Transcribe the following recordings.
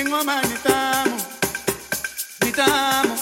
ingoma nitamo nitamo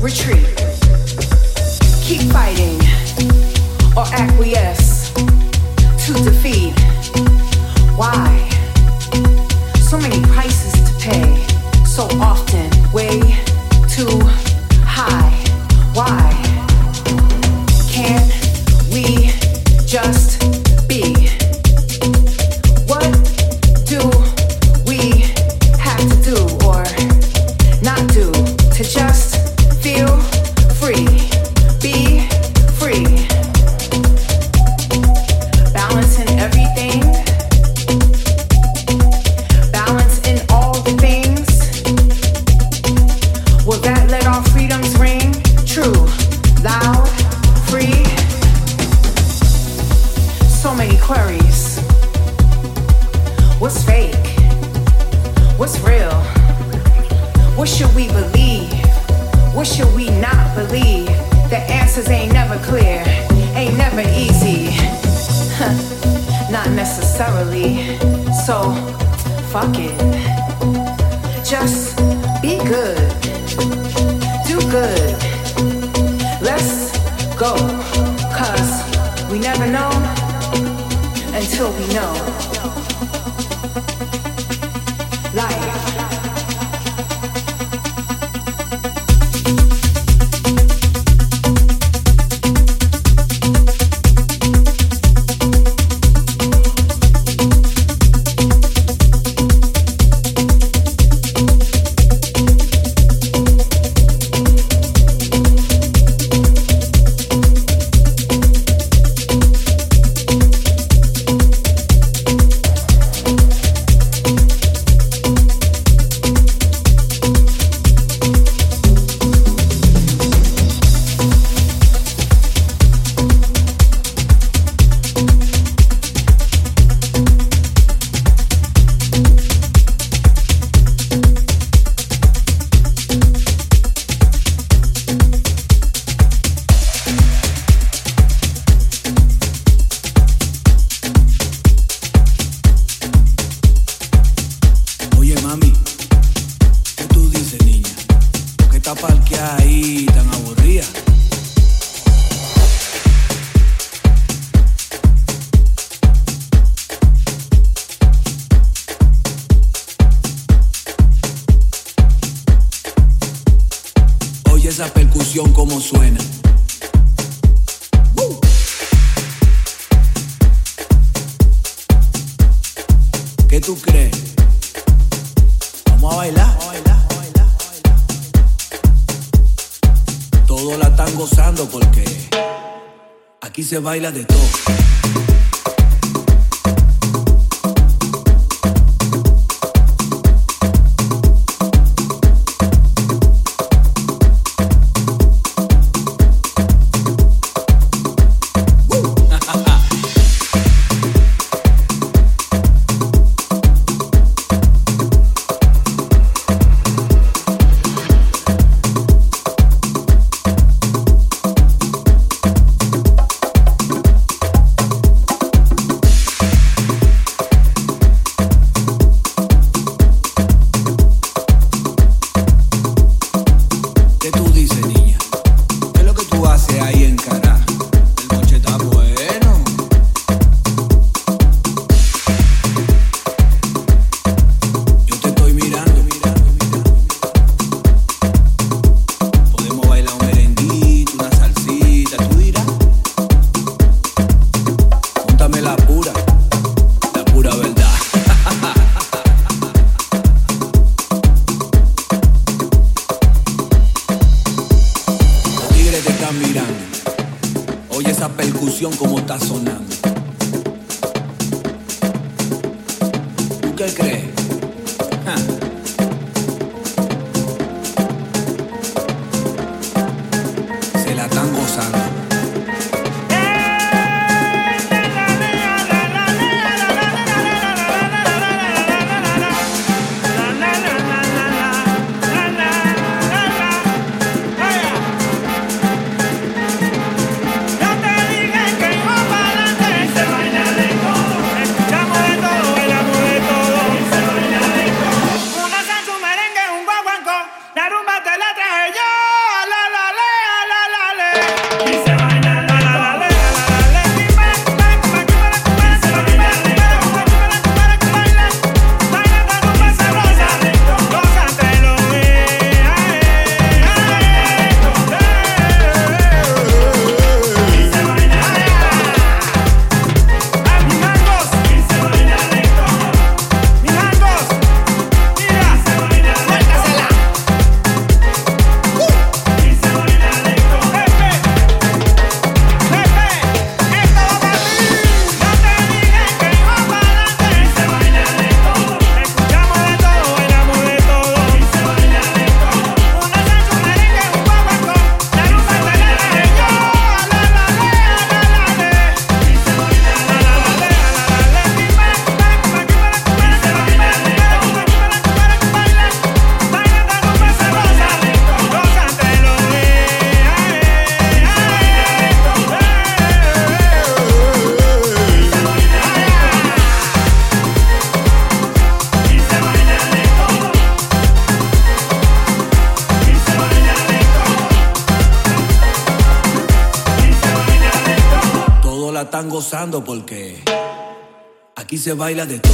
retreat, se baila de